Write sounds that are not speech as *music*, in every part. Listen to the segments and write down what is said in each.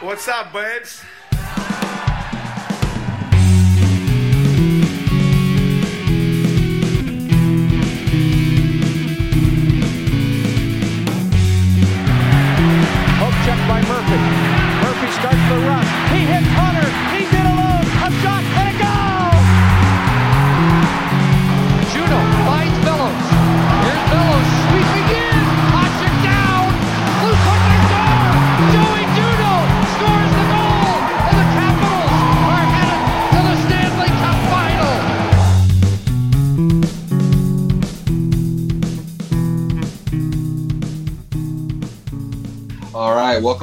What's up, babes?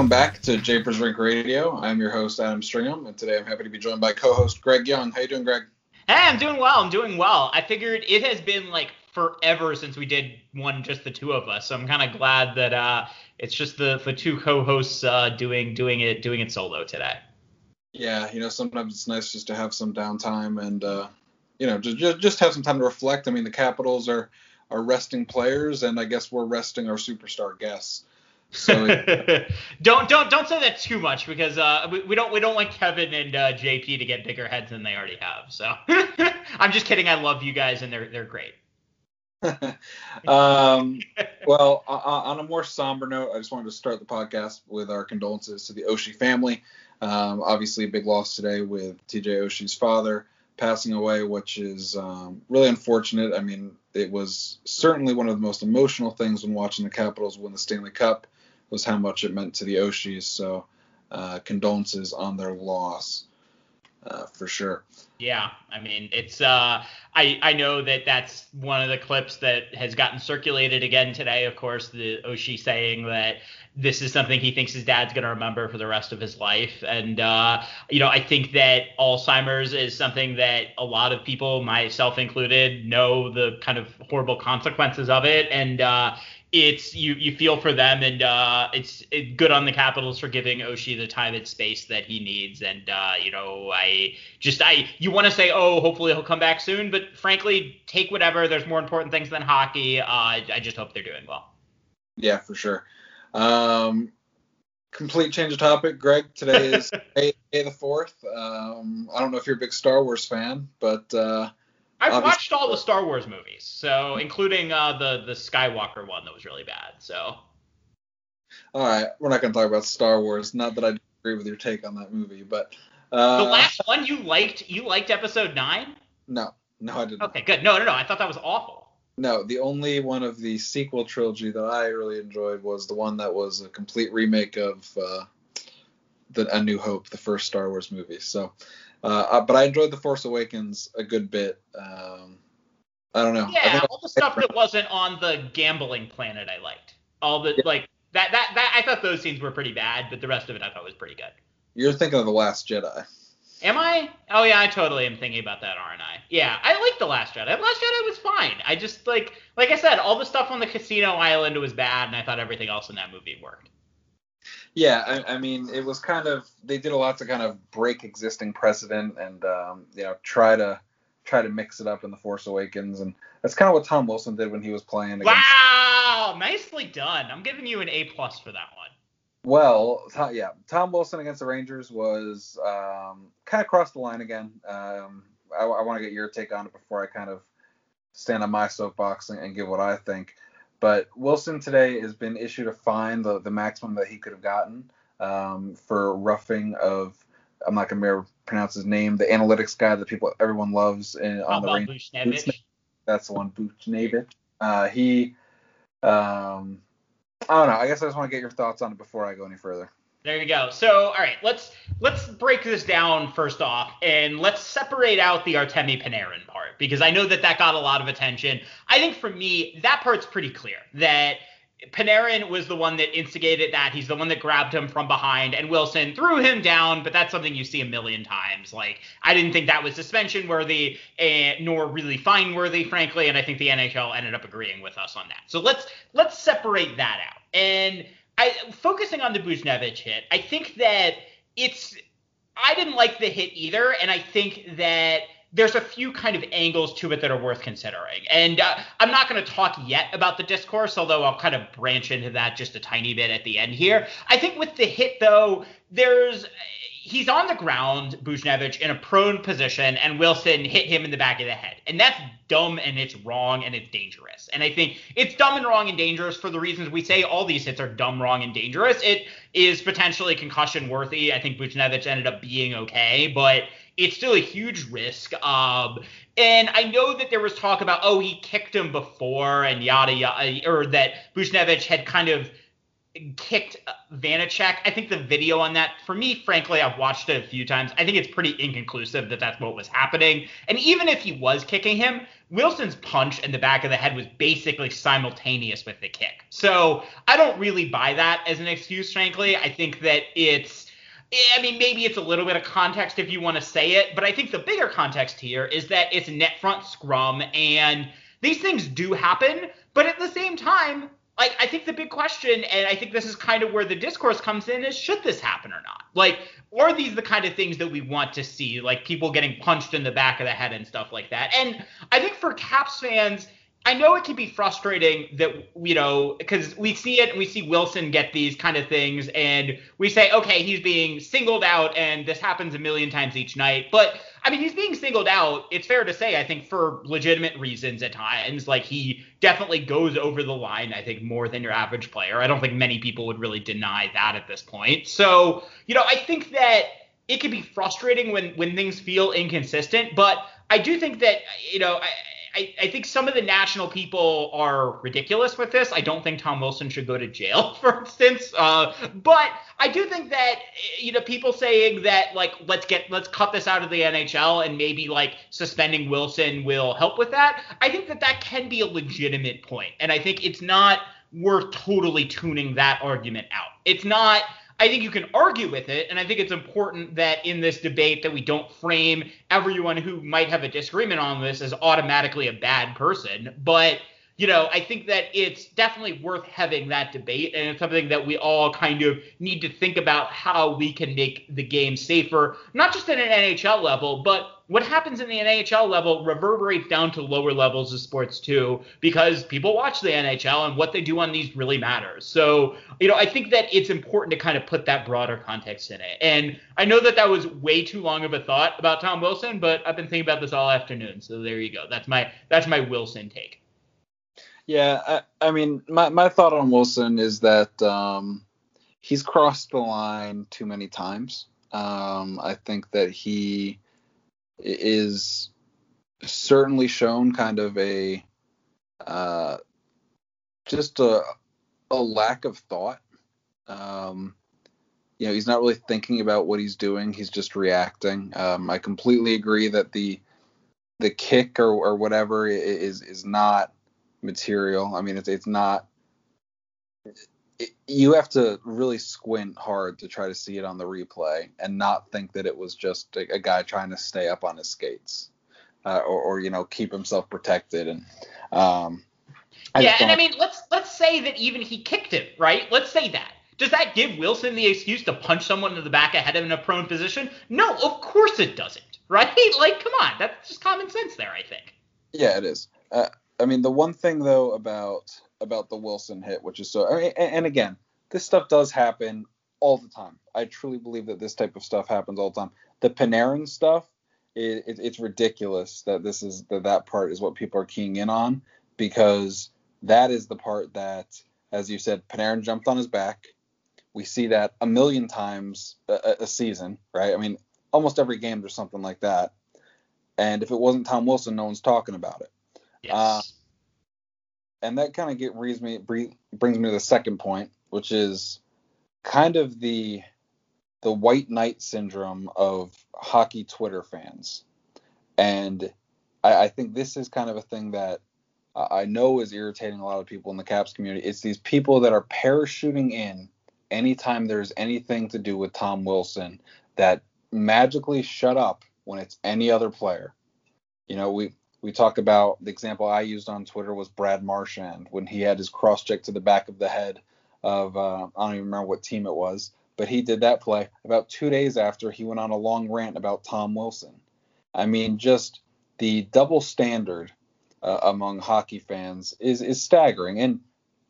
Welcome back to Japers Rink Radio. I'm your host Adam Stringham, and today I'm happy to be joined by co-host Greg Young. How you doing, Greg? Hey, I'm doing well. I'm doing well. I figured it has been like forever since we did one just the two of us. So I'm kind of glad that uh, it's just the the two co-hosts uh, doing doing it doing it solo today. Yeah, you know sometimes it's nice just to have some downtime and uh, you know just, just just have some time to reflect. I mean, the Capitals are are resting players, and I guess we're resting our superstar guests. So *laughs* don't don't don't say that too much because uh, we, we don't we don't want Kevin and uh, JP to get bigger heads than they already have. So *laughs* I'm just kidding. I love you guys and they're they're great. *laughs* um, well, o- on a more somber note, I just wanted to start the podcast with our condolences to the Oshie family. Um, obviously, a big loss today with TJ Oshie's father passing away, which is um, really unfortunate. I mean, it was certainly one of the most emotional things when watching the Capitals win the Stanley Cup was how much it meant to the Oshies. So, uh, condolences on their loss uh, for sure. Yeah, I mean it's uh I I know that that's one of the clips that has gotten circulated again today. Of course, the Oshie saying that this is something he thinks his dad's going to remember for the rest of his life, and uh, you know I think that Alzheimer's is something that a lot of people, myself included, know the kind of horrible consequences of it, and uh, it's you you feel for them and uh, it's it, good on the Capitals for giving Oshie the time and space that he needs and uh, you know I just I you want to say oh hopefully he'll come back soon but frankly take whatever there's more important things than hockey uh, I, I just hope they're doing well. Yeah, for sure. Um, complete change of topic, Greg. Today is *laughs* May, May the fourth. Um, I don't know if you're a big Star Wars fan, but uh, I've Obviously- watched all the Star Wars movies so including uh, the the Skywalker one that was really bad so all right, we're not going to talk about Star Wars. Not that I agree with your take on that movie, but uh, the last one you liked you liked Episode nine no, no, I didn't. okay good no no no I thought that was awful. No, the only one of the sequel trilogy that I really enjoyed was the one that was a complete remake of uh, the A New Hope, the first Star Wars movie. So, uh, but I enjoyed The Force Awakens a good bit. Um, I don't know. I Yeah, think all the stuff that wasn't on the gambling planet I liked. All the like that that that I thought those scenes were pretty bad, but the rest of it I thought was pretty good. You're thinking of The Last Jedi. Am I? Oh yeah, I totally am thinking about that, aren't I? Yeah, I like the Last Jedi. The Last Jedi was fine. I just like like I said, all the stuff on the casino island was bad, and I thought everything else in that movie worked. Yeah, I, I mean, it was kind of they did a lot to kind of break existing precedent and um, you know try to try to mix it up in The Force Awakens, and that's kind of what Tom Wilson did when he was playing against. Wow, nicely done. I'm giving you an A plus for that one. Well, yeah, Tom Wilson against the Rangers was um, kind of crossed the line again. Um, I, I want to get your take on it before I kind of stand on my soapbox and, and give what I think. But Wilson today has been issued a fine, the, the maximum that he could have gotten um, for roughing of, I'm not going to pronounce his name, the analytics guy that people everyone loves in, on the. Buchnevich. That's the one, Buchnevich. Uh, he, um, I don't know. I guess I just want to get your thoughts on it before I go any further. There you go. So, all right, let's let's break this down first off, and let's separate out the Artemi Panarin part because I know that that got a lot of attention. I think for me, that part's pretty clear that Panarin was the one that instigated that. He's the one that grabbed him from behind, and Wilson threw him down. But that's something you see a million times. Like I didn't think that was suspension worthy, eh, nor really fine worthy, frankly. And I think the NHL ended up agreeing with us on that. So let's let's separate that out. And I focusing on the Buchnevich hit. I think that it's I didn't like the hit either, and I think that there's a few kind of angles to it that are worth considering. And uh, I'm not going to talk yet about the discourse, although I'll kind of branch into that just a tiny bit at the end here. I think with the hit, though, there's he's on the ground, Buchnevich, in a prone position, and Wilson hit him in the back of the head. And that's dumb and it's wrong and it's dangerous. And I think it's dumb and wrong and dangerous for the reasons we say all these hits are dumb, wrong, and dangerous. It is potentially concussion worthy. I think Buchnevich ended up being okay, but it's still a huge risk. Um, and I know that there was talk about, oh, he kicked him before and yada yada, or that Buchnevich had kind of kicked Vanecek. I think the video on that, for me, frankly, I've watched it a few times. I think it's pretty inconclusive that that's what was happening. And even if he was kicking him, Wilson's punch in the back of the head was basically simultaneous with the kick. So I don't really buy that as an excuse, frankly. I think that it's. I mean, maybe it's a little bit of context if you want to say it, but I think the bigger context here is that it's net front scrum and these things do happen, but at the same time, like I think the big question, and I think this is kind of where the discourse comes in, is should this happen or not? Like, are these the kind of things that we want to see, like people getting punched in the back of the head and stuff like that? And I think for Caps fans, I know it can be frustrating that you know because we see it and we see Wilson get these kind of things and we say okay he's being singled out and this happens a million times each night but I mean he's being singled out it's fair to say I think for legitimate reasons at times. Like he definitely goes over the line I think more than your average player. I don't think many people would really deny that at this point. So you know I think that it can be frustrating when when things feel inconsistent but I do think that you know I, I, I, think some of the national people are ridiculous with this. I don't think Tom Wilson should go to jail, *laughs* for instance. Uh, but I do think that you know people saying that like let's get let's cut this out of the NHL and maybe like suspending Wilson will help with that. I think that that can be a legitimate point, and I think it's not worth totally tuning that argument out. It's not I think you can argue with it, and I think it's important that in this debate that we don't frame everyone who might have a disagreement on this as automatically a bad person. But you know, I think that it's definitely worth having that debate, and it's something that we all kind of need to think about how we can make the game safer, not just at an NHL level, but what happens in the NHL level reverberates down to lower levels of sports too, because people watch the NHL and what they do on these really matters. So, you know, I think that it's important to kind of put that broader context in it. And I know that that was way too long of a thought about Tom Wilson, but I've been thinking about this all afternoon. So there you go. That's my that's my Wilson take. Yeah, I, I mean, my my thought on Wilson is that um, he's crossed the line too many times. Um, I think that he is certainly shown kind of a uh, just a, a lack of thought. Um, you know, he's not really thinking about what he's doing. He's just reacting. Um, I completely agree that the the kick or, or whatever is is not material. I mean, it's it's not you have to really squint hard to try to see it on the replay and not think that it was just a, a guy trying to stay up on his skates uh, or, or, you know keep himself protected. And um, yeah and i mean let's let's say that even he kicked him right? Let's say that. Does that give wilson the excuse to punch someone in the back ahead of in a prone position? No of course it doesn't right? *laughs* Like come on that's just common sense there i think. Yeah it is. Uh, i mean the one thing though about about the Wilson hit, which is so. And again, this stuff does happen all the time. I truly believe that this type of stuff happens all the time. The Panarin stuff, it, it, it's ridiculous that this is that that part is what people are keying in on because that is the part that, as you said, Panarin jumped on his back. We see that a million times a, a season, right? I mean, almost every game there's something like that. And if it wasn't Tom Wilson, no one's talking about it. Yes. Uh, and that kind of get brings me brings me to the second point, which is kind of the the white knight syndrome of hockey Twitter fans, and I, I think this is kind of a thing that I know is irritating a lot of people in the Caps community. It's these people that are parachuting in anytime there's anything to do with Tom Wilson that magically shut up when it's any other player. You know, we we talk about the example I used on Twitter was Brad Marchand when he had his cross check to the back of the head of uh, I don't even remember what team it was, but he did that play about two days after he went on a long rant about Tom Wilson. I mean, just the double standard uh, among hockey fans is is staggering. And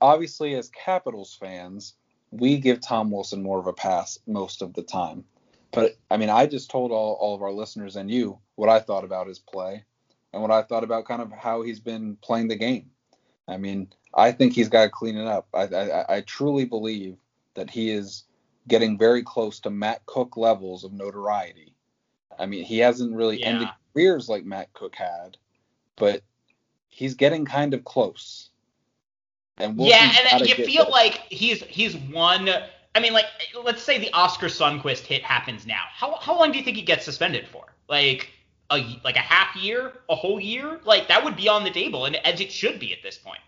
obviously, as Capitals fans, we give Tom Wilson more of a pass most of the time. But I mean, I just told all, all of our listeners and you what I thought about his play and what I thought about kind of how he's been playing the game. I mean, I think he's got to clean it up. I, I, I truly believe that he is getting very close to Matt Cooke levels of notoriety. I mean, he hasn't really yeah. ended careers like Matt Cooke had, but he's getting kind of close. And yeah, and you feel like he's he's won. I mean, like let's say the Oskar Sundqvist hit happens now. How how long do you think he gets suspended for? Like a like a half year, a whole year? Like that would be on the table, and as it should be at this point.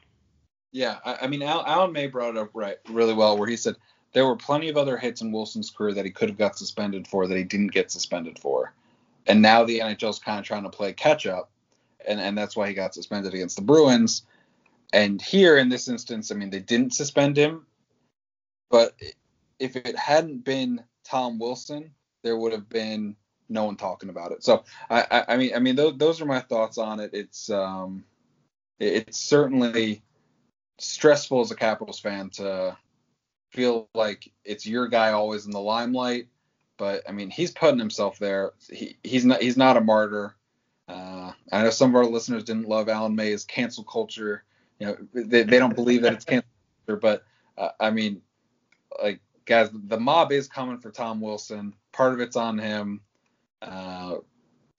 Yeah, I, I mean, Al, Alan May brought it up right really well, where he said there were plenty of other hits in Wilson's career that he could have got suspended for that he didn't get suspended for, and now the NHL's kind of trying to play catch up, and and that's why he got suspended against the Bruins. And here in this instance, I mean, they didn't suspend him, but if it hadn't been Tom Wilson, there would have been no one talking about it. So I, I, I mean, I mean, those, those are my thoughts on it. It's um, it's certainly stressful as a Capitals fan to feel like it's your guy always in the limelight. But I mean, he's putting himself there. He, he's not he's not a martyr. Uh, I know some of our listeners didn't love Alan May's cancel culture. You know, they, they don't believe that it's *laughs* cancel culture, but uh, I mean, like guys, the mob is coming for Tom Wilson. Part of it's on him. Uh,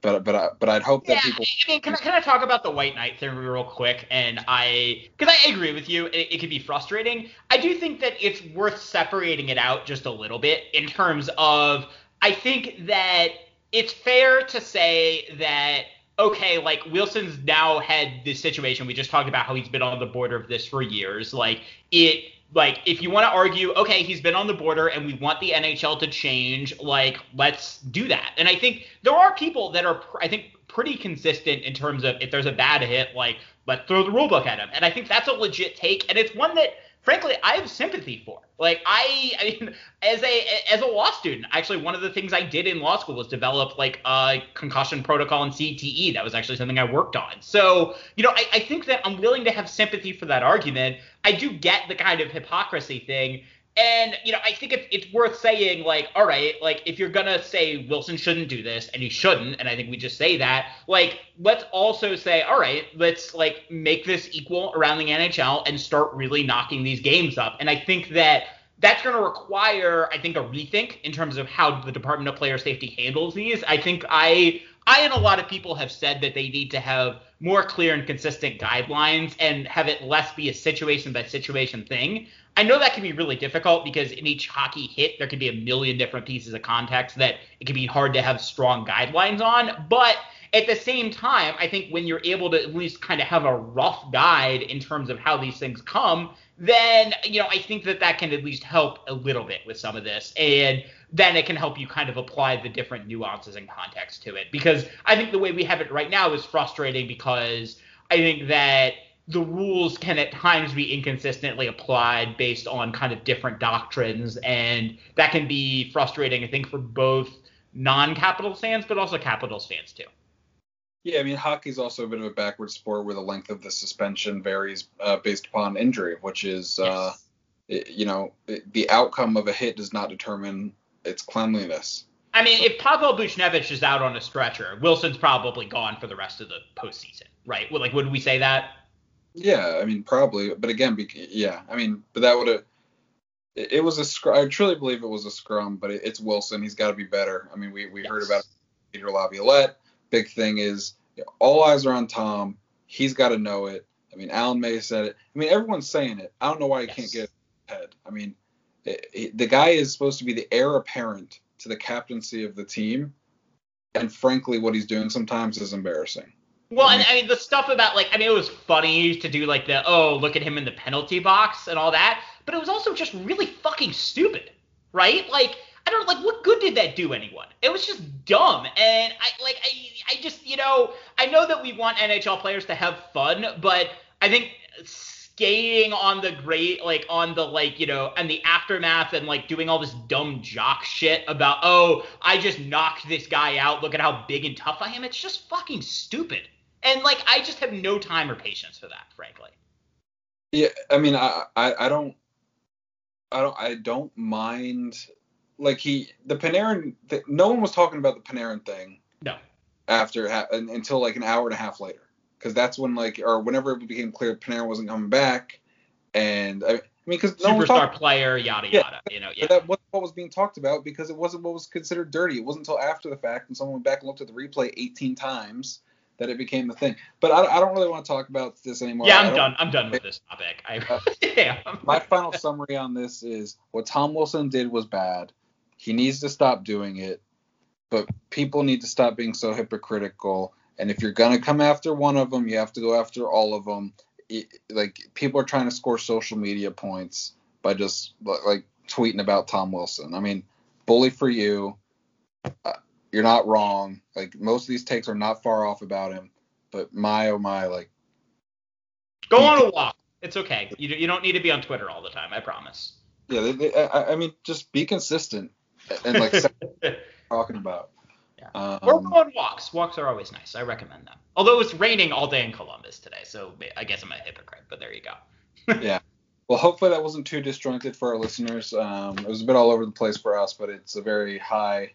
but but but I'd hope that yeah, people. I mean, can I, can I talk about the White Knight theory real quick? And I, because I agree with you, it, it could be frustrating. I do think that it's worth separating it out just a little bit in terms of. I think that it's fair to say that okay, like Wilson's now had this situation. We just talked about how he's been on the border of this for years. Like it like if you want to argue okay he's been on the border and we want the nhl to change like let's do that. And i think there are people that are i think pretty consistent in terms of if there's a bad hit like let's throw the rulebook at him. And i think that's a legit take and it's one that frankly I have sympathy for. Like I, I mean, as a as a law student, actually one of the things I did in law school was develop like a concussion protocol and CTE. That was actually something I worked on. So you know, I, I think that I'm willing to have sympathy for that argument. I do get the kind of hypocrisy thing. And you know, I think it's, it's worth saying, like, all right, like if you're gonna say Wilson shouldn't do this, and he shouldn't, and I think we just say that, like, let's also say, all right, let's like make this equal around the NHL and start really knocking these games up. And I think that that's going to require, I think, a rethink in terms of how the Department of Player Safety handles these. I think I, I and a lot of people have said that they need to have more clear and consistent guidelines and have it less be a situation by situation thing. I know that can be really difficult because in each hockey hit, there could be a million different pieces of context that it can be hard to have strong guidelines on. But at the same time, I think when you're able to at least kind of have a rough guide in terms of how these things come, then, you know, I think that that can at least help a little bit with some of this. And then it can help you kind of apply the different nuances and context to it. Because I think the way we have it right now is frustrating because I think that the rules can at times be inconsistently applied based on kind of different doctrines, and that can be frustrating, I think, for both non-capital fans, but also capital fans too. Yeah, I mean, hockey's also a bit of a backward sport where the length of the suspension varies uh, based upon injury, which is, uh, it, you know, it, the outcome of a hit does not determine its cleanliness. I mean, if Pavel Buchnevich is out on a stretcher, Wilson's probably gone for the rest of the postseason, right? Well, like, would we say that? Yeah, I mean probably, but again, yeah, I mean, but that would have. It, it, was a scrum. I truly believe it was a scrum, but it's Wilson. He's got to be better. I mean, we we yes. heard about Peter Laviolette. Big thing is you know, all eyes are on Tom. He's got to know it. I mean, Alan May said it. I mean, everyone's saying it. I don't know why he yes. can't get ahead. I mean, it, the guy is supposed to be the heir apparent to the captaincy of the team, and frankly, what he's doing sometimes is embarrassing. Well, and I mean the stuff about like I mean it was funny to do like the oh look at him in the penalty box and all that, but it was also just really fucking stupid, right? Like I don't like what good did that do anyone? It was just dumb, and I like I I just you know I know that we want NHL players to have fun, but I think skating on the great like on the like you know and the aftermath and like doing all this dumb jock shit about oh I just knocked this guy out look at how big and tough I am it's just fucking stupid and like I just have no time or patience for that frankly. Yeah, I mean I I, I don't I don't I don't mind like he the Panarin the, no one was talking about the Panarin thing. No. After ha- until like an hour and a half later because that's when like or whenever it became clear Panarin wasn't coming back, and I, I mean because no superstar player yada Yeah, yada you know yeah that wasn't what was being talked about because it wasn't what was considered dirty. It wasn't until after the fact and someone went back and looked at the replay 18 times that it became the thing. But I, I don't really want to talk about this anymore. yeah I'm done I'm done with this topic I Uh, *laughs* yeah My final summary on this is what Tom Wilson did was bad. He needs to stop doing it, but people need to stop being so hypocritical. And if you're gonna come after one of them, you have to go after all of them. It, like people are trying to score social media points by just like tweeting about Tom Wilson. I mean, bully for you. Uh, you're not wrong. Like most of these takes are not far off about him, but my oh my, like go on a walk it's okay you you don't need to be on Twitter all the time I promise. yeah, they, they, I, I mean, just be consistent and like say what you're talking about. Yeah. Um, Or go on walks. Walks are always nice. I recommend them. Although it's raining all day in Columbus today, so I guess I'm a hypocrite, but there you go. *laughs* Yeah. Well, hopefully that wasn't too disjointed for our listeners. Um, it was a bit all over the place for us, but it's a very high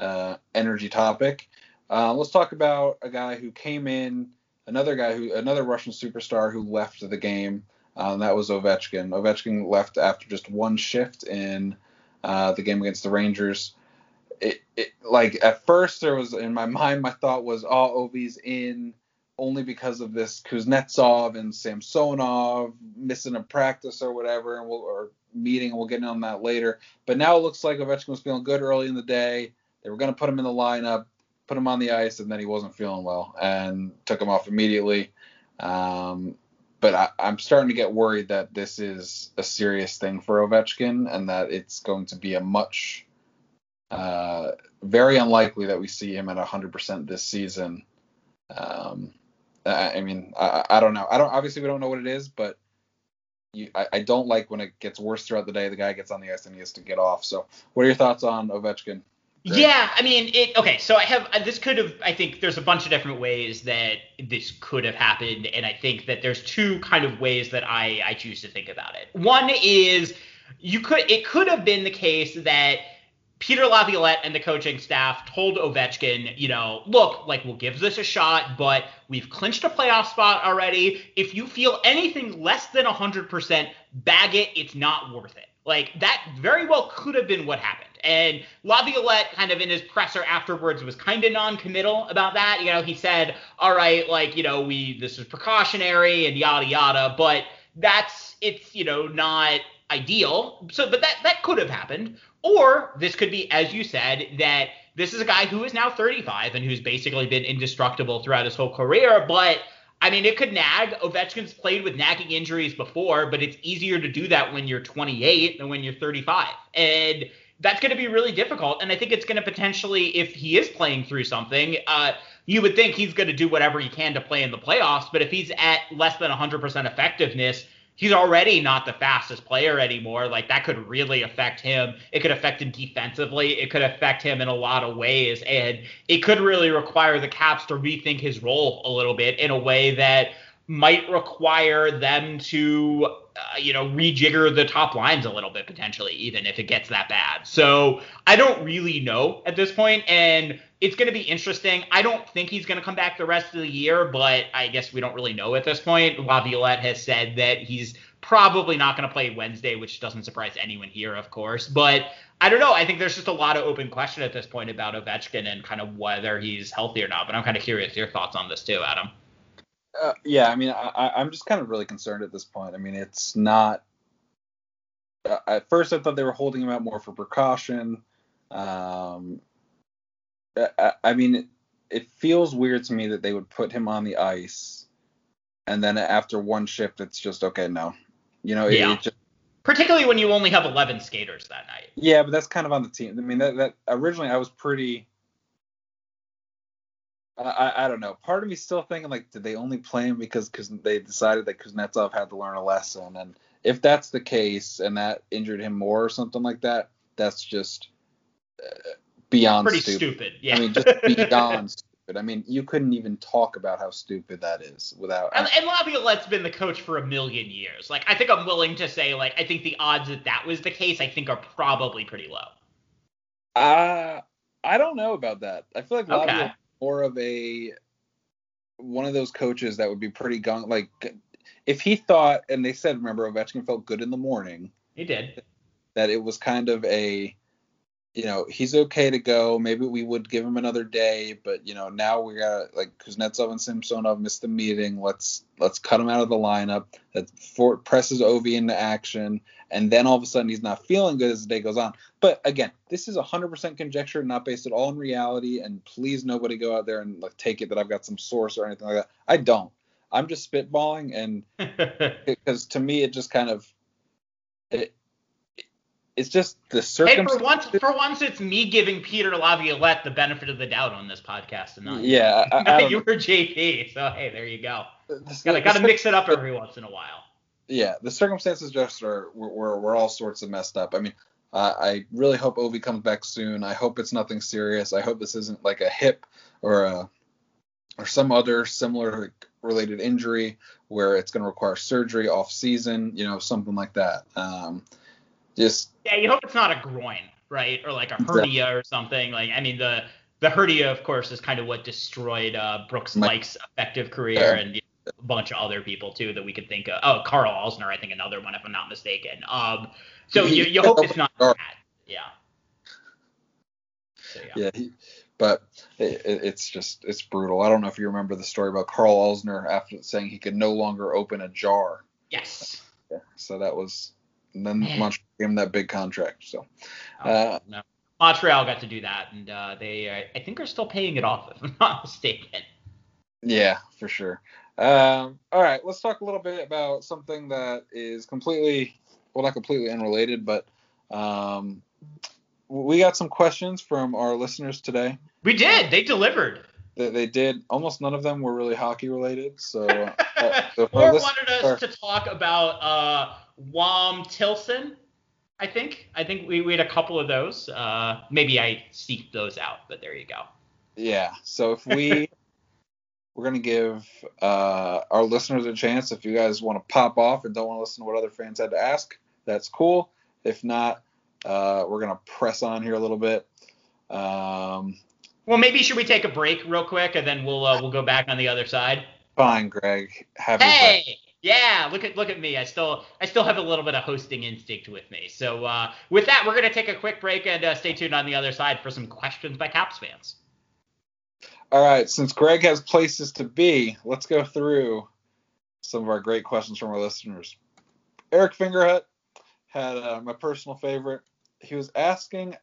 uh, energy topic. Uh, let's talk about a guy who came in, another guy who, another Russian superstar who left the game. Um, that was Ovechkin. Ovechkin left after just one shift in uh, the game against the Rangers. It, it like at first there was in my *laughs* mind my thought was oh Ovi's in only because of this Kuznetsov and Samsonov missing a practice or whatever, and we'll or meeting, and we'll get in on that later. But now it looks like Ovechkin was feeling good early in the day. They were going to put him in the lineup, put him on the ice, and then he wasn't feeling well, and took him off immediately. Um, but I, I'm starting to get worried that this is a serious thing for Ovechkin, and that it's going to be a much uh, very unlikely that we see him at 100% this season. Um, I, I mean, I, I don't know. I don't obviously we don't know what it is, but you, I, I don't like when it gets worse throughout the day. The guy gets on the ice and he has to get off. So, what are your thoughts on Ovechkin? Great. Yeah, I mean, it. Okay, so I have uh, this could have. I think there's a bunch of different ways that this could have happened, and I think that there's two kind of ways that I I choose to think about it. One is you could it could have been the case that Peter Laviolette and the coaching staff told Ovechkin, you know, look, like we'll give this a shot, but we've clinched a playoff spot already. If you feel anything less than 100%, bag it. It's not worth it. Like that very well could have been what happened. And Laviolette kind of in his presser afterwards was kind of non-committal about that. You know, he said, all right, like, you know, we this is precautionary and yada yada, but that's it's, you know, not ideal. So but that that could have happened. Or this could be, as you said, that this is a guy who is now 35 and who's basically been indestructible throughout his whole career, but I mean, it could nag. Ovechkin's played with nagging injuries before, but it's easier to do that when you're 28 than when you're 35. And that's going to be really difficult. And I think it's going to potentially, if he is playing through something, uh, you would think he's going to do whatever he can to play in the playoffs. But if he's at less than 100% effectiveness, he's already not the fastest player anymore. Like that could really affect him. It could affect him defensively. It could affect him in a lot of ways. And it could really require the Caps to rethink his role a little bit in a way that might require them to, uh, you know, rejigger the top lines a little bit potentially, even if it gets that bad. So I don't really know at this point, and it's going to be interesting. I don't think he's going to come back the rest of the year, but I guess we don't really know at this point. Laviolette has said that he's probably not going to play Wednesday, which doesn't surprise anyone here, of course. But I don't know. I think there's just a lot of open question at this point about Ovechkin and kind of whether he's healthy or not. But I'm kind of curious your thoughts on this too, Adam. Uh, yeah, I mean, I, I'm just kind of really concerned at this point. I mean, it's not. Uh, at first, I thought they were holding him out more for precaution. Um, I, I mean, it, it feels weird to me that they would put him on the ice, and then after one shift, it's just okay. No, you know, it, Yeah. it just Particularly when you only have 11 skaters that night. Yeah, but that's kind of on the team. I mean, that, that originally I was pretty. I, I don't know. Part of me still thinking like, did they only play him because because they decided that Kuznetsov had to learn a lesson, and if that's the case and that injured him more or something like that, that's just uh, beyond Pretty stupid. stupid. Yeah. I mean, just beyond *laughs* stupid. I mean, you couldn't even talk about how stupid that is without. And, and Laviolette's been the coach for a million years. Like, I think I'm willing to say, like, I think the odds that that was the case, I think, are probably pretty low. Uh, I don't know about that. I feel like Okay. More of a one of those coaches that would be pretty gung like if he thought and they said remember Ovechkin felt good in the morning He did. that it was kind of a you know he's okay to go. Maybe we would give him another day but you know now we got like Kuznetsov and Samsonov missed the meeting. Let's let's cut him out of the lineup. That for, presses Ovi into action and then all of a sudden he's not feeling good as the day goes on. But again this is 100% conjecture not based at all in reality and please nobody go out there and like take it that I've got some source or anything like that. I don't. I'm just spitballing and *laughs* because to me it just kind of it, it's just the circumstances. hey, for once, for once, it's me giving Peter Laviolette the benefit of the doubt on this podcast, and not you. yeah, I, *laughs* I you were JP, so hey, there you go. The- Gotta the gotta cir- mix it up every once in a while. Yeah, the circumstances just are we're, we're, we're all sorts of messed up. I mean, uh, I really hope Ovi comes back soon. I hope it's nothing serious. I hope this isn't like a hip or a or some other similar related injury where it's going to require surgery off season. You know, something like that. Um, just Yeah, you hope it's not a groin, right, or like a hernia or something. Like, I mean, the the hernia, of course, is kind of what destroyed uh, Brooks Laich's effective career, Yeah. and you know, a bunch of other people too that we could think of. Oh, Karl Alzner, I think another one, if I'm not mistaken. Um, so you, you hope it's not that. Yeah. So, yeah. yeah, he, but it- it's just it's brutal. I don't know if you remember the story about Karl Alzner after saying he could no longer open a jar. Yes. Yeah, so that was and then Man. Montreal gave him that big contract. So Oh, Uh, no. Montreal got to do that, and uh, they, I think, are still paying it off, if I'm *laughs* not mistaken. yeah, for sure. Um, all right, let's talk a little bit about something that is completely well, not completely unrelated, but um, we got some questions from our listeners today. We did. They delivered. They, they did. Almost none of them were really hockey related. So, uh, *laughs* so or wanted us are- to talk about uh, Wam Tilson. I think. I think we, we had a couple of those. Uh, maybe I seeked those out, but there you go. Yeah. So if we *laughs* we're gonna give uh, our listeners a chance. If you guys want to pop off and don't want to listen to what other fans had to ask, that's cool. If not, uh, we're gonna press on here a little bit. Um, Well, maybe should we take a break real quick and then we'll uh, we'll go back on the other side. fine, Greg. Have Hey, yeah, look at look at me. I still I still have a little bit of hosting instinct with me. So uh, with that, we're gonna take a quick break and uh, stay tuned on the other side for some questions by Caps fans. All right. Since Greg has places to be, let's go through some of our great questions from our listeners. Eric Fingerhut had uh, my personal favorite. He was asking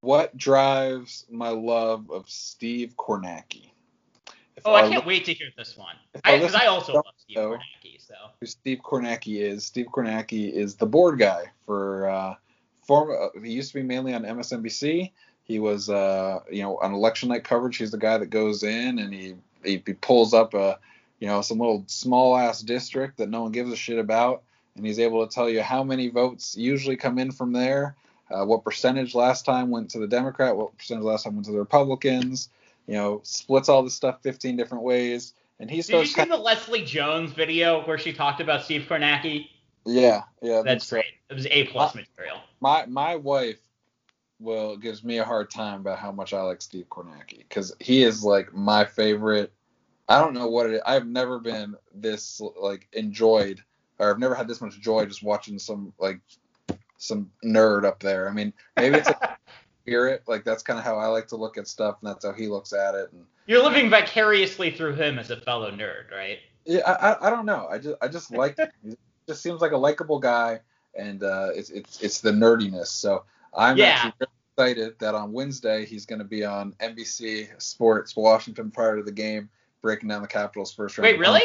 what drives my love of Steve Kornacki. If Oh, I our can't wait to hear this one. Because I, listeners also love Steve know- Kornacki. So who Steve Kornacki is. Steve Kornacki is the board guy for uh, former. Uh, he used to be mainly on MSNBC. He was, uh, you know, on election night coverage. He's the guy that goes in and he he, he pulls up a, you know, some little small ass district that no one gives a shit about, and he's able to tell you how many votes usually come in from there. Uh, what percentage last time went to the Democrat? What percentage last time went to the Republicans? You know, splits all this stuff 15 different ways, and he did you starts. see the Leslie Jones video where she talked about Steve Kornacki? yeah, yeah. That's great. It was A plus material. my my wife will gives me a hard time about how much I like Steve Kornacki because he is like my favorite. I don't know what it is. I've never been this like enjoyed or I've never had this much joy just watching some like some nerd up there. I mean, maybe it's a *laughs* spirit. Like that's kind of how I like to look at stuff, and that's how he looks at it. And You're living vicariously through him as a fellow nerd, right? yeah, I, I, I don't know. I just I just like just seems like a likable guy, and uh, it's it's it's the nerdiness. So I'm Yeah. actually really excited that on Wednesday he's going to be on NBC Sports Washington prior to the game, breaking down the Capitals first round. Wait, really?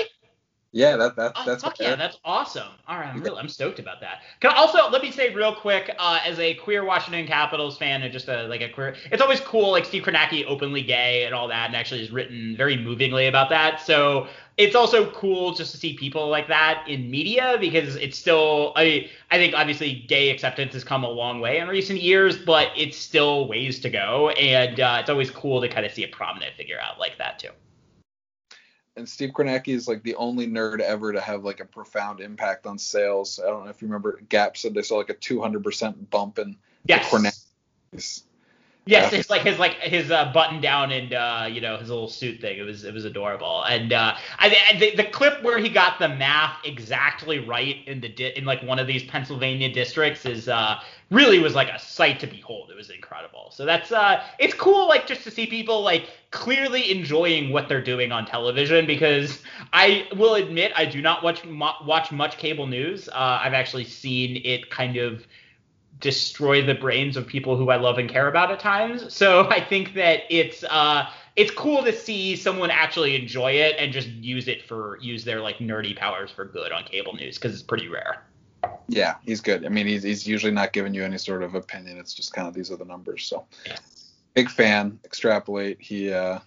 Yeah, that, that Oh, that's fuck yeah, that's awesome. All right, I'm really, I'm stoked about that. Can I also let me say real quick, uh, as a queer Washington Capitals fan and just a like a queer, it's always cool. Like Steve Kornacki, openly gay and all that, and actually has written very movingly about that. So it's also cool just to see people like that in media because it's still, I I think obviously gay acceptance has come a long way in recent years, but it's still ways to go, and uh, it's always cool to kind of see a prominent figure out like that too. And Steve Kornacki is like the only nerd ever to have like a profound impact on sales. I don't know if you remember, Gap said they saw like a 200% bump in Yes. Kornacki's. Yes, Yeah. it's like his like his uh, button down and uh, you know his little suit thing. It was it was adorable. And uh, I, I the, the clip where he got the math exactly right in the di- in like one of these Pennsylvania districts is uh, really was like a sight to behold. It was incredible. So that's uh, it's cool like just to see people like clearly enjoying what they're doing on television because *laughs* I will admit I do not watch watch much cable news. Uh, I've actually seen it kind of destroy the brains of people who I love and care about at times. So *laughs* I think that it's uh it's cool to see someone actually enjoy it and just use it for use their like nerdy powers for good on cable news because it's pretty rare. Yeah, he's good. I mean, he's, he's usually not giving you any sort of opinion. It's just kind of these are the numbers. So big fan. Extrapolate. He uh,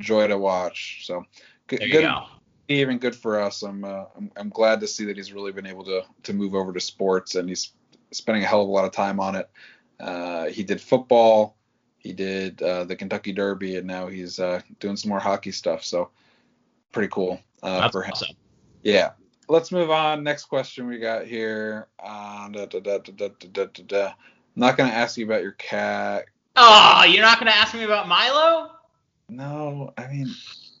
joy to watch. So good. There you good go. even good for us. I'm, uh, I'm I'm glad to see that he's really been able to to move over to sports and he's spending a hell of a lot of time on it. Uh, he did football, he did uh, the Kentucky Derby, and now he's uh, doing some more hockey stuff. So pretty cool uh, for him. awesome. Yeah let's move on. Next question we got here. Uh, da, da, da, I'm not gonna ask you about your cat. Oh, you're not gonna ask me about Milo? No, I mean,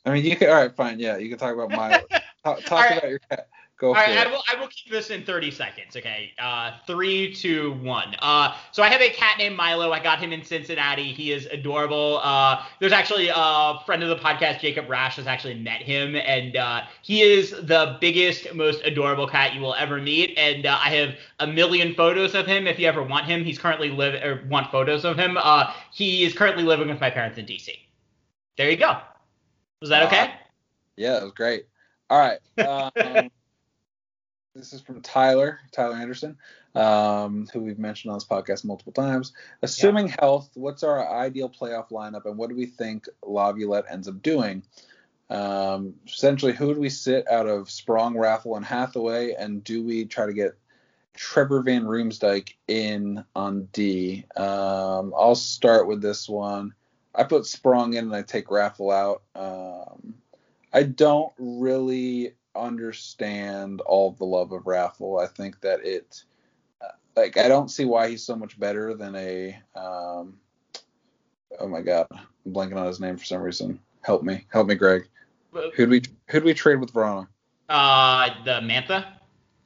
I mean, you can. All right, fine. Yeah, you can talk about Milo. *laughs* talk, talk about your cat. Go All right. I will, I will keep this in 30 seconds, okay? Uh, three, two, one. Uh, so I have a cat named Milo. I got him in Cincinnati. He is adorable. Uh, there's actually a friend of the podcast, Jacob Rash, has actually met him, and uh, he is the biggest, most adorable cat you will ever meet. And uh, I have a million photos of him. If you ever want him, he's currently live or want photos of him. Uh, he is currently living with my parents in DC. There you go. Was that okay? Yeah, it was great. All right. Um, *laughs* this is from Tyler, Tyler Anderson, um, who we've mentioned on this podcast multiple times. Assuming health, what's our ideal playoff lineup, and what do we think Laviolette ends up doing? Um, essentially, who do we sit out of Sprong, Raffl, and Hathaway, and do we try to get Trevor Van Riemsdyk in on D? Um, I'll start with this one. I put Sprong in and I take Raffl out. Um, I don't really understand all the love of Raffl. I think that it, like, I don't see why he's so much better than a, um, oh my god, I'm blanking on his name for some reason. Help me, help me, Greg. Who'd we who'd we trade with Vrana? Uh, the Mantha?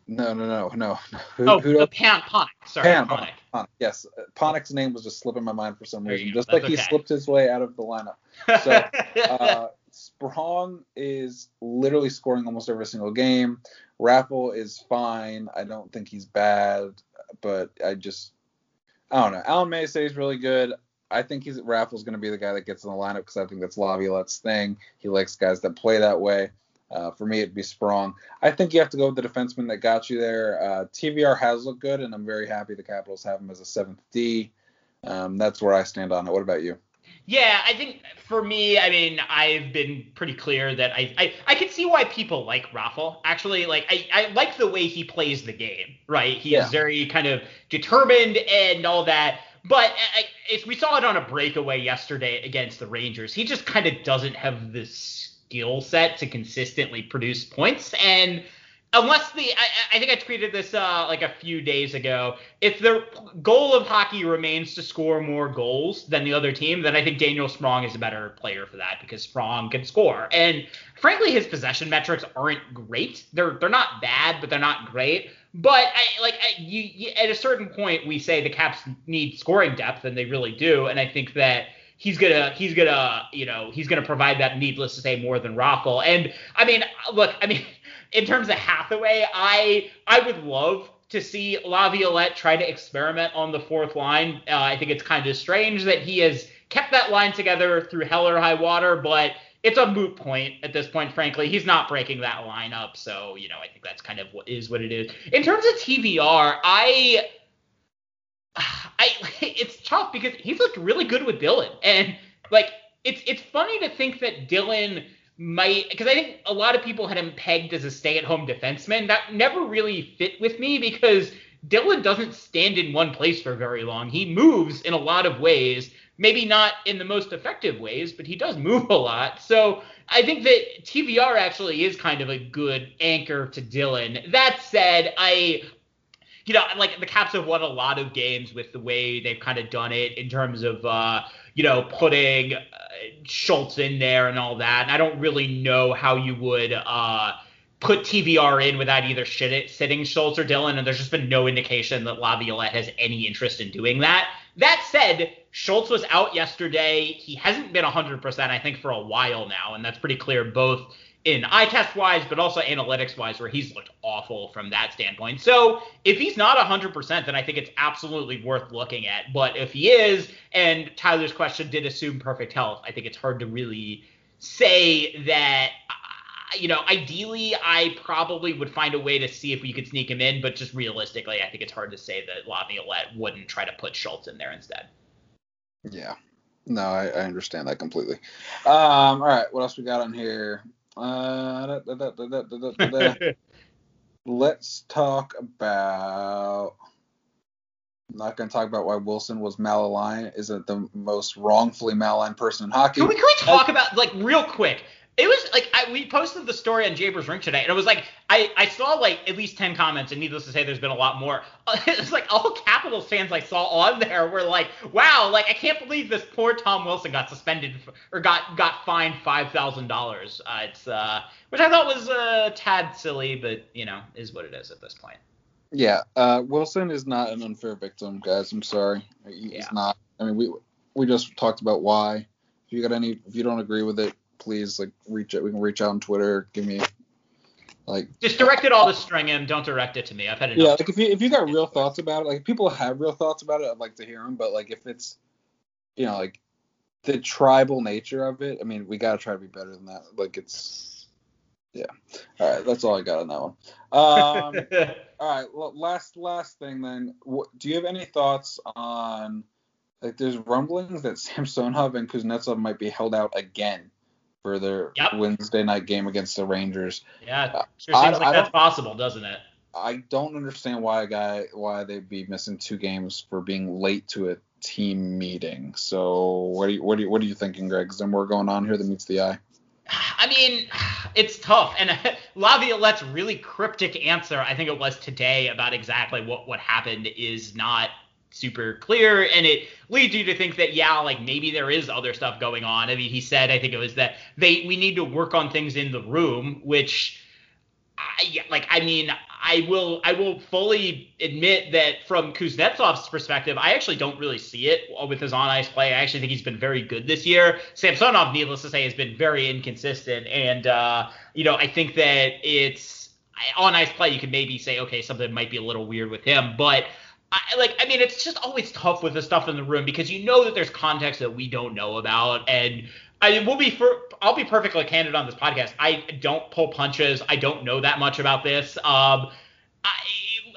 No, no, no, no. Who, Oh, who the Pan Panik. Sorry, Pan, Panik. Panik, yes. Panik's name was just slipping my mind for some reason, just like That's he slipped his way out of the lineup. *laughs* So, uh, Sprong is literally scoring almost every single game. Raffl is fine. I don't think he's bad, but I just I don't know. Alan May says he's really good. I think he's Raffl's going to be the guy that gets in the lineup because I think that's Laviolette's thing. He likes guys that play that way. Uh, for me, it'd be Sprong. I think you have to go with the defenseman that got you there. Uh, TVR has looked good, and I'm very happy the Capitals have him as a seventh D. Um, that's where I stand on it. What about you? Yeah, I think for me, I mean, I've been pretty clear that I I, I can see why people like Raffl. Actually, like I, I like the way he plays the game, right? He Yeah. is very kind of determined and all that. But uh, I, if we saw it on a breakaway yesterday against the Rangers, he just kind of doesn't have the skill set to consistently produce points. And unless the I, I think I tweeted this uh, like a few days ago. If the goal of hockey remains to score more goals than the other team, then I think Daniel Sprong is a better player for that because Sprong can score. And frankly, his possession metrics aren't great. They're they're not bad, but they're not great. But I, like I, you, you, at a certain point, we say the Caps need scoring depth, and they really do. And I think that he's gonna he's gonna you know he's gonna provide that. Needless to say, more than Raffl. And I mean, look, I mean, in terms of Hathaway, I I would love to see Laviolette try to experiment on the fourth line. Uh, I think it's kind of strange that he has kept that line together through hell or high water, but it's a moot point at this point, frankly. He's not breaking that lineup, so you know I think that's kind of what is what it is. In terms of TVR, I, *sighs* I *laughs* it's tough because he's looked really good with Dillon, and like it's it's funny to think that Dillon might because I think a lot of people had him pegged as a stay-at-home defenseman. That never really fit with me because Dillon doesn't stand in one place for very long. He moves in a lot of ways, maybe not in the most effective ways, but he does move a lot. So I think that TVR actually is kind of a good anchor to Dillon. That said, I you know, like the Caps have won a lot of games with the way they've kind of done it in terms of, uh, you know, putting uh, Schultz in there and all that. And I don't really know how you would uh, put TVR in without either sitting Schultz or Dillon. And there's just been no indication that Laviolette has any interest in doing that. That said, Schultz was out yesterday. He hasn't been 100%, I think, for a while now. And that's pretty clear both in eye test wise, but also analytics wise, where he's looked awful from that standpoint. So if he's not 100%, then I think it's absolutely worth looking at. But if he is, and Tyler's question did assume perfect health, I think it's hard to really say that. You know, ideally, I probably would find a way to see if we could sneak him in, but just realistically, I think it's hard to say that Laviolette wouldn't try to put Schultz in there instead. Yeah, no, I, I, understand that completely. Um, all right, what else we got on here? Uh, da, da, da, *laughs* Let's talk about. I'm not going to talk about why Wilson was malaligned. Isn't the most wrongfully maligned person in hockey? Can we, can we talk about like real quick? It was like I, we posted the story on Japers Rink today, and it was like I, I saw like at least ten comments, and needless to say, there's been a lot more. *laughs* It's like all Capitals fans I saw on there were like, "Wow, like I can't believe this poor Tom Wilson got suspended or got got fined five thousand uh, dollars." It's uh, which I thought was a tad silly, but you know, is what it is at this point. Yeah, uh, Wilson is not an unfair victim, guys. I'm sorry, he's yeah. not. I mean, we we just talked about why. If you got any, if you don't agree with it, please like reach out. We can reach out on Twitter. Give me like just direct it all to string Stringham. Don't direct it to me. I've had enough. Yeah, like if you if you got real thoughts about it, like people have real thoughts about it, I'd like to hear them. But like if it's you know like the tribal nature of it, I mean we gotta try to be better than that. Like it's yeah. All right, that's all I got on that one. Um, *laughs* all right, well, last last thing then. What, do you have any thoughts on like there's rumblings that *laughs* Samsonov and Kuznetsov might be held out again for their yep. Wednesday night game against the Rangers. Yeah, uh, sure seems I, like I that's possible, doesn't it? I don't understand why a guy why they'd be missing two games for being late to a team meeting. So what are you what are you, what are you thinking, Greg? Is there more going on here that meets the eye? I mean, it's tough. And *laughs* Laviolette's really cryptic answer, I think it was today, about exactly what what happened is not super clear and it leads you to think that yeah like maybe there is other stuff going on. I mean he said i think it was that they we need to work on things in the room which I, like i mean i will i will fully admit that from kuznetsov's perspective i actually don't really see it with his on ice play. I actually think he's been very good this year. Samsonov needless to say has been very inconsistent and uh you know i think that it's on ice play you can maybe say okay something might be a little weird with him but I, like I mean it's just always tough with the stuff in the room because you know that there's context that we don't know about and I will be for I'll be perfectly candid on this podcast. I don't pull punches. I don't know that much about this. Um, I,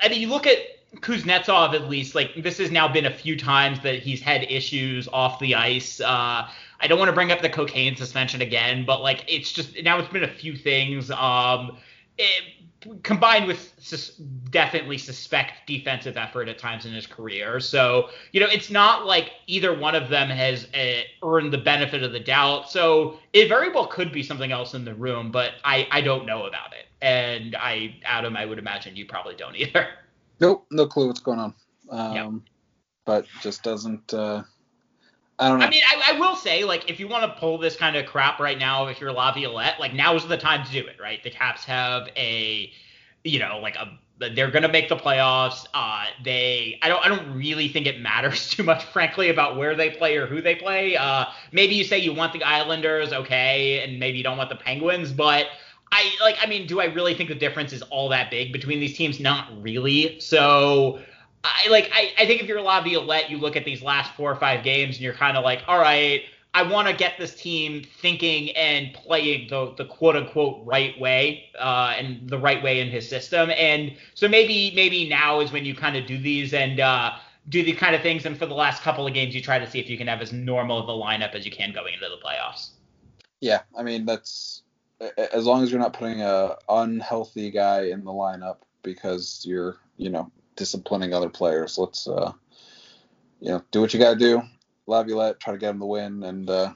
I mean, you look at Kuznetsov at least. Like this has now been a few times that he's had issues off the ice. Uh, I don't want to bring up the cocaine suspension again, but like it's just now it's been a few things. Um, it, combined with sus- definitely suspect defensive effort at times in his career. So, you know, it's not like either one of them has uh, earned the benefit of the doubt. So it very well could be something else in the room, but I, I don't know about it. And I, Adam, I would imagine you probably don't either. Nope, no clue what's going on. Um, yep. But just doesn't. Uh, I don't know. I mean, I, I, will say, like, if you want to pull this kind of crap right now, if you're Laviolette, like, now is the time to do it, right? The Caps have a, you know, like a they're going to make the playoffs. Uh, they, I don't, I don't really think it matters *laughs* too much, frankly, about where they play or who they play. Uh, maybe you say you want the Islanders, okay, and maybe you don't want the Penguins, but I like, I mean, do I really think the difference is all that big between these teams? Not really. So I like I, I think if you're Laviolette, you look at these last four or five games and you're kind of like, all right, I want to get this team thinking and playing the the quote unquote right way uh, and the right way in his system. And so maybe maybe now is when you kind of do these and uh, do these kind of things. And for the last couple of games, you try to see if you can have as normal of a lineup as you can going into the playoffs. Yeah, I mean that's as long as you're not putting a unhealthy guy in the lineup because you're you know disciplining other players. Let's uh, you know do what you got to do Laviolette, try to get him the win, and uh,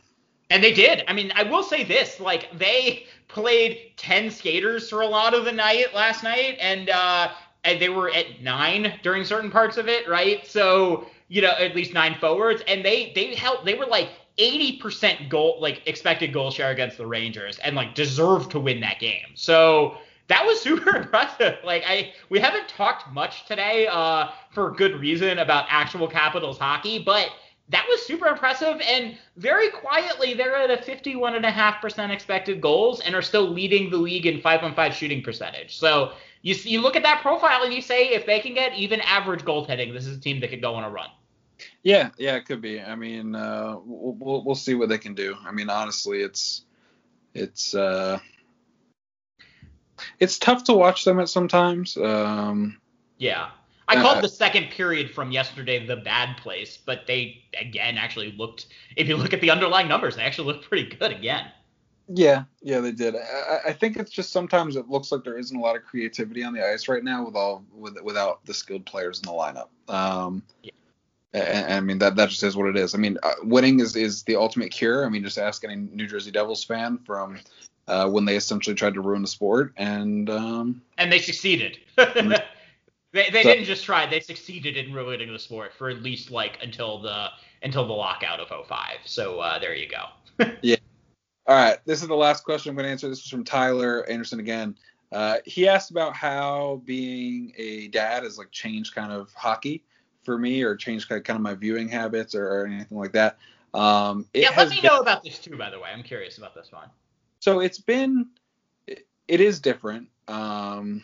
and they did. I mean, I will say this: like they played ten skaters for a lot of the night last night, and uh, and they were at nine during certain parts of it, right? So you know, at least nine forwards, and they they helped. They were like 80% goal, like expected goal share against the Rangers, and like deserved to win that game. So that was super *laughs* impressive. Like I, we haven't talked much today, uh, for good reason about actual Capitals hockey, but that was super impressive. And very quietly, they're at a 51.5% expected goals and are still leading the league in 5 on 5 shooting percentage. So you, you look at that profile and you say, if they can get even average goaltending, this is a team that could go on a run. Yeah, yeah, it could be. I mean, uh, we'll, we'll see what they can do. I mean, honestly, it's it's uh, it's tough to watch them at sometimes. Um, yeah. I uh, called the second period from yesterday the bad place, but they again actually looked. If you look at the underlying numbers, they actually look pretty good again. Yeah, yeah, they did. I, I, think it's just sometimes it looks like there isn't a lot of creativity on the ice right now with all with without the skilled players in the lineup. Um, yeah. and, I mean that that just is what it is. I mean, uh, winning is is the ultimate cure. I mean, just ask any New Jersey Devils fan from uh, when they essentially tried to ruin the sport, and um, and they succeeded. *laughs* They, they so, didn't just try; they succeeded in ruining the sport for at least like until the until the lockout of 05. So uh, there you go. *laughs* yeah. All right. This is the last question I'm going to answer. This is from Tyler Anderson again. Uh, he asked about how being a dad has like changed kind of hockey for me, or changed kind of my viewing habits, or, or anything like that. Um, yeah, let me been, know about this too. By the way, I'm curious about this one. So it's been, it, it is different. Um,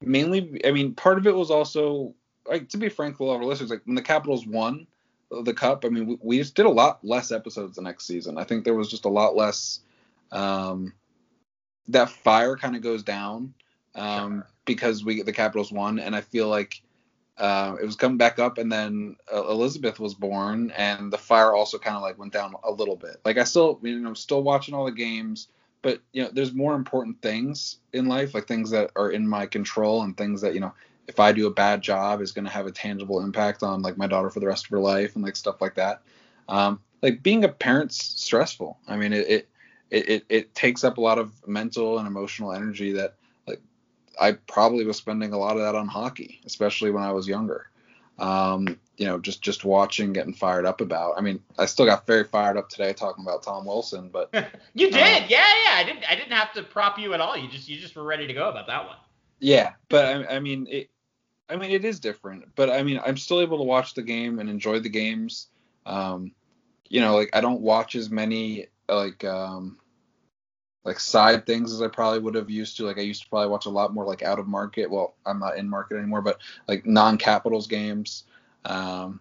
mainly, I mean, part of it was also like to be frank with all our listeners, like when the Capitals won the cup, I mean, we, we just did a lot less episodes the next season. I think there was just a lot less. Um, that fire kind of goes down um, sure. because we the Capitals won, and I feel like uh, it was coming back up, and then uh, Elizabeth was born, and the fire also kind of like went down a little bit. Like I still, you know, I'm still watching all the games but you know there's more important things in life like things that are in my control and things that you know if i do a bad job is going to have a tangible impact on like my daughter for the rest of her life and like stuff like that um, like being a parent's stressful i mean it, it it it takes up a lot of mental and emotional energy that i probably was spending a lot of that on hockey especially when i was younger um, you know, just just watching, getting fired up about. I mean, I still got very fired up today talking about Tom Wilson, but *laughs* you did, uh, yeah, yeah. I didn't, I didn't have to prop you at all. You just, you just were ready to go about that one. Yeah, but I, I mean, it, I mean, it is different. But I mean, I'm still able to watch the game and enjoy the games. Um, you know, like I don't watch as many like um, like side things as I probably would have used to. Like I used to probably watch a lot more like out of market. Well, I'm not in market anymore, but like non-Capitals games. Um,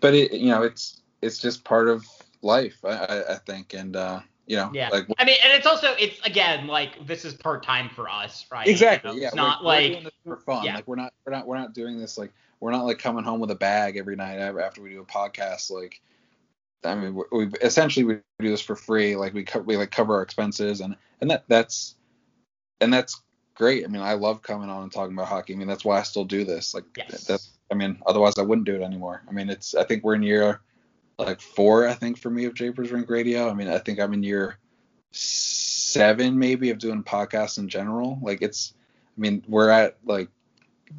but it, you know, it's it's just part of life, I, I think, and uh, you know, yeah. Like, I mean, and it's also it's again like this is part time for us, right? Exactly. You know, yeah. It's not we're, like we're for fun. Yeah. Like we're not we're not we're not doing this like we're not like coming home with a bag every night after we do a podcast. Like, I mean, we essentially we do this for free. Like we co- we like cover our expenses and and that that's and that's great. I mean, I love coming on and talking about hockey. I mean, that's why I still do this. Like yes. that's I mean, otherwise I wouldn't do it anymore. I mean, it's I think we're in year like four, I think, for me of Japers Rink Radio. I mean, I think I'm in year seven maybe of doing podcasts in general. Like it's I mean, we're at like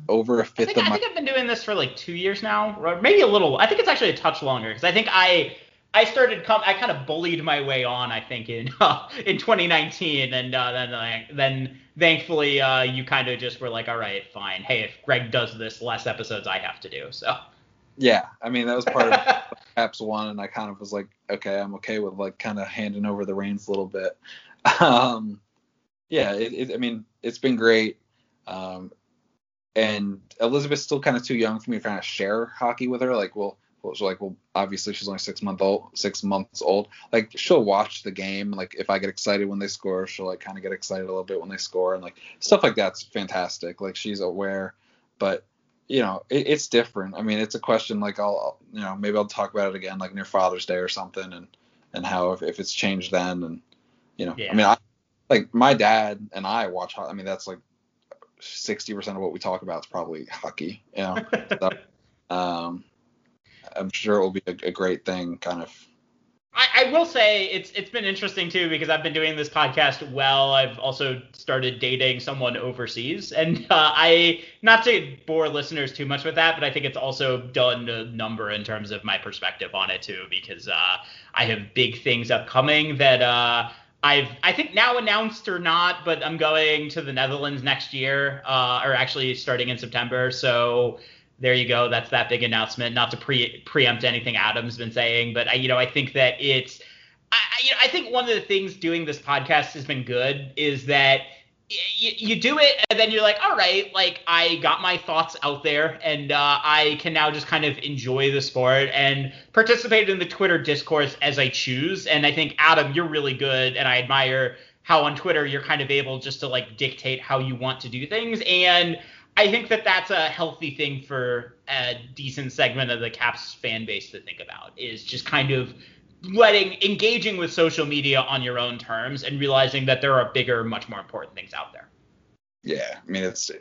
over a fifth I think, of my I think I've been doing this for like two years now, or maybe a little. I think it's actually a touch longer because I think I I started com- I kind of bullied my way on I think in *laughs* uh, in 2019 and uh, then then thankfully uh, you kind of just were like all right fine. Hey if Greg does this less episodes I have to do so. Yeah I mean that was part of *laughs* Caps one and I kind of was like okay I'm okay with like kind of handing over the reins a little bit. *laughs* Um yeah it, it, I mean it's been great um and Elizabeth's still kind of too young for me to kind of share hockey with her like we'll she's like, well, obviously she's only six month old, six months old. Like she'll watch the game. Like if I get excited when they score, she'll like kind of get excited a little bit when they score, and like stuff like that's fantastic. Like she's aware, but you know, it, it's different. I mean, it's a question like I'll, you know, maybe I'll talk about it again like near Father's Day or something, and and how if, if it's changed then, and you know, Yeah. I mean, I like my dad and I watch. I mean, that's like sixty percent of what we talk about is probably hockey. You know, *laughs* so, um, I'm sure it will be a, a great thing, kind of. I, I will say it's it's been interesting too because I've been doing this podcast well. I've also started dating someone overseas, and uh, I not to bore listeners too much with that, but I think it's also done a number in terms of my perspective on it too because uh, I have big things upcoming that uh, I've I think now announced or not, but I'm going to the Netherlands next year, uh, or actually starting in September. So there you go. That's that big announcement. Not to pre preempt anything Adam's been saying, but I, you know, I think that it's, I, you know, I think one of the things doing this podcast has been good is that you, you do it and then you're like, all right, like I got my thoughts out there and uh, I can now just kind of enjoy the sport and participate in the Twitter discourse as I choose. And I think Adam, you're really good, and I admire how on Twitter you're kind of able just to like dictate how you want to do things and. I think that that's a healthy thing for a decent segment of the Caps fan base to think about is just kind of letting engaging with social media on your own terms and realizing that there are bigger, much more important things out there. Yeah, I mean it's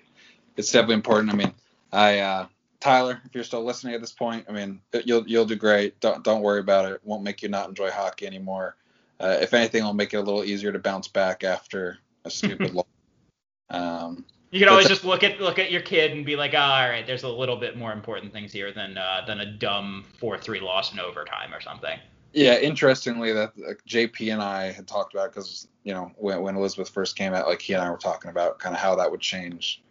it's definitely important. I mean, I uh, Tyler, if you're still listening at this point, I mean you'll you'll do great. Don't don't worry about it. Won't make you not enjoy hockey anymore. Uh, if anything, it'll make it a little easier to bounce back after a stupid *laughs* loss. Um, You can always just look at look at your kid and be like, oh, all right, there's a little bit more important things here than uh, than a dumb four three loss in overtime or something. yeah, interestingly, that like, JP and I had talked about because you know when, when Elizabeth first came out, like he and I were talking about kind of how that would change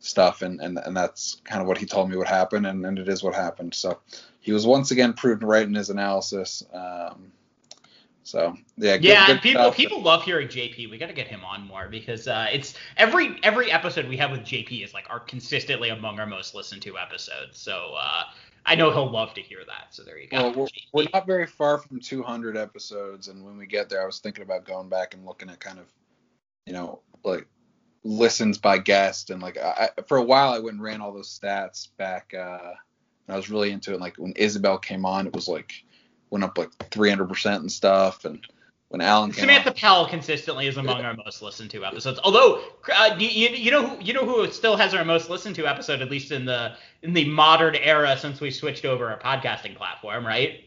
stuff, and and and that's kind of what he told me would happen, and, and it is what happened. So he was once again proven right in his analysis. Um, so yeah, good, yeah, good people stuff. people love hearing JP. We got to get him on more because uh, it's every every episode we have with JP is like our consistently among our most listened to episodes. So uh, I know he'll love to hear that. So there you go. Well, we're, we're not very far from 200 episodes, and when we get there, I was thinking about going back and looking at kind of, you know, like listens by guest, and like I, for a while I went and ran all those stats back. Uh, and I was really into it. Like when Isabel came on, it was like went up like 300 percent and stuff, and when Alan came Samantha on, Pell consistently is among our most listened to episodes. Although, uh, you, you you know who you know who still has our most listened to episode, at least in the in the modern era since we switched over our podcasting platform, right?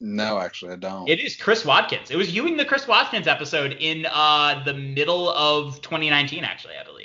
no, actually I don't. It is Chris Watkins. It was you in the Chris Watkins episode in uh, the middle of 2019, actually, I believe.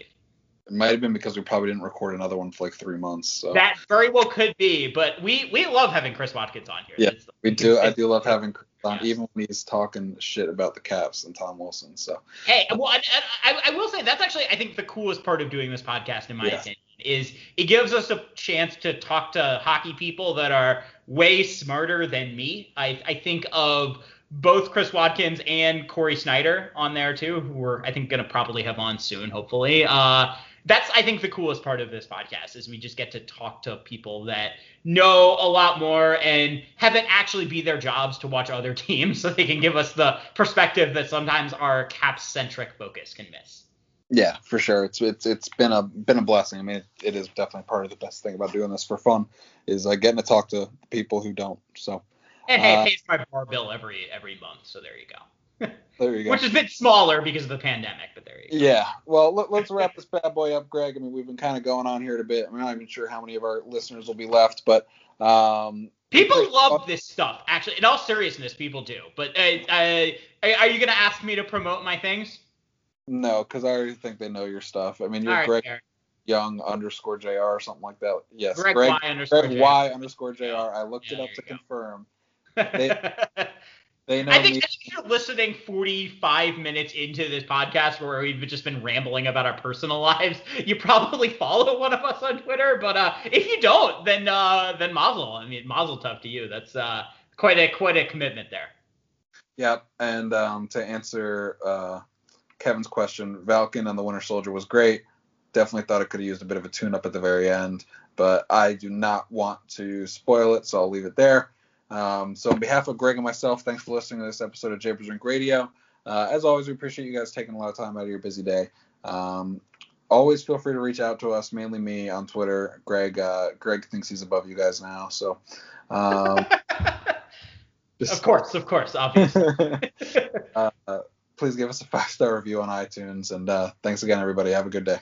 It might have been because we probably didn't record another one for like three months. So That very well could be, but we we love having Chris Watkins on here. Yeah, It's- we do. I do love having Chris on, Yes. even when he's talking shit about the Caps and Tom Wilson. So Hey, well, and I, I will say that's actually I think the coolest part of doing this podcast, in my Yeah. opinion, is it gives us a chance to talk to hockey people that are way smarter than me. I I think of both Chris Watkins and Corey Sznajder on there too, who we're I think gonna probably have on soon, hopefully. Uh, that's I think the coolest part of this podcast is we just get to talk to people that know a lot more and have it actually be their jobs to watch other *laughs* teams so they can give us the perspective that sometimes our cap centric focus can miss. Yeah, for sure. It's it's it's been a been a blessing. I mean, it, it is definitely part of the best thing about doing this for fun is uh, getting to talk to people who don't. So And hey, Uh, it pays my bar bill every every month, so there you go. There you go. Which is a bit smaller because of the pandemic, but there you go. yeah. Well, let, let's wrap this bad boy up, Greg. I mean, we've been kind of going on here a bit. I'm not even sure how many of our listeners will be left, but um, People love this stuff. Actually, in all seriousness, people do. But uh, uh, are you gonna ask me to promote my things? No, because I already think they know your stuff. I mean, you're right, Greg. Young underscore Jr. or something like that. Yes, Greg, Greg, Y underscore Greg J. Y underscore Jr. I looked Yeah, it up to go. confirm. *laughs* I They know think, me. I think if you're listening 45 minutes into this podcast where we've just been rambling about our personal *laughs* lives, you probably follow one of us on Twitter. But uh, if you don't, then uh, then Mazel. I mean, Mazel tough to you. That's uh, quite a quite a commitment there. Yep. And um, to answer uh, Kevin's question, Falcon and the Winter Soldier was great. definitely thought it could have used a bit of a tune up at the very end, but I do not want to spoil it, so I'll leave it there. Um, so on behalf of Greg and myself, thanks for listening to this episode of Japers Rink Radio. Uh, as always, we appreciate you guys taking a lot of time out of your busy day. Um, always feel free to reach out to us, mainly me on Twitter. Greg, uh, Greg thinks he's above you guys now, so. Um, *laughs* of course, of course, obviously. *laughs* uh, please give us a five star review on iTunes, and uh, thanks again, everybody. Have a good day.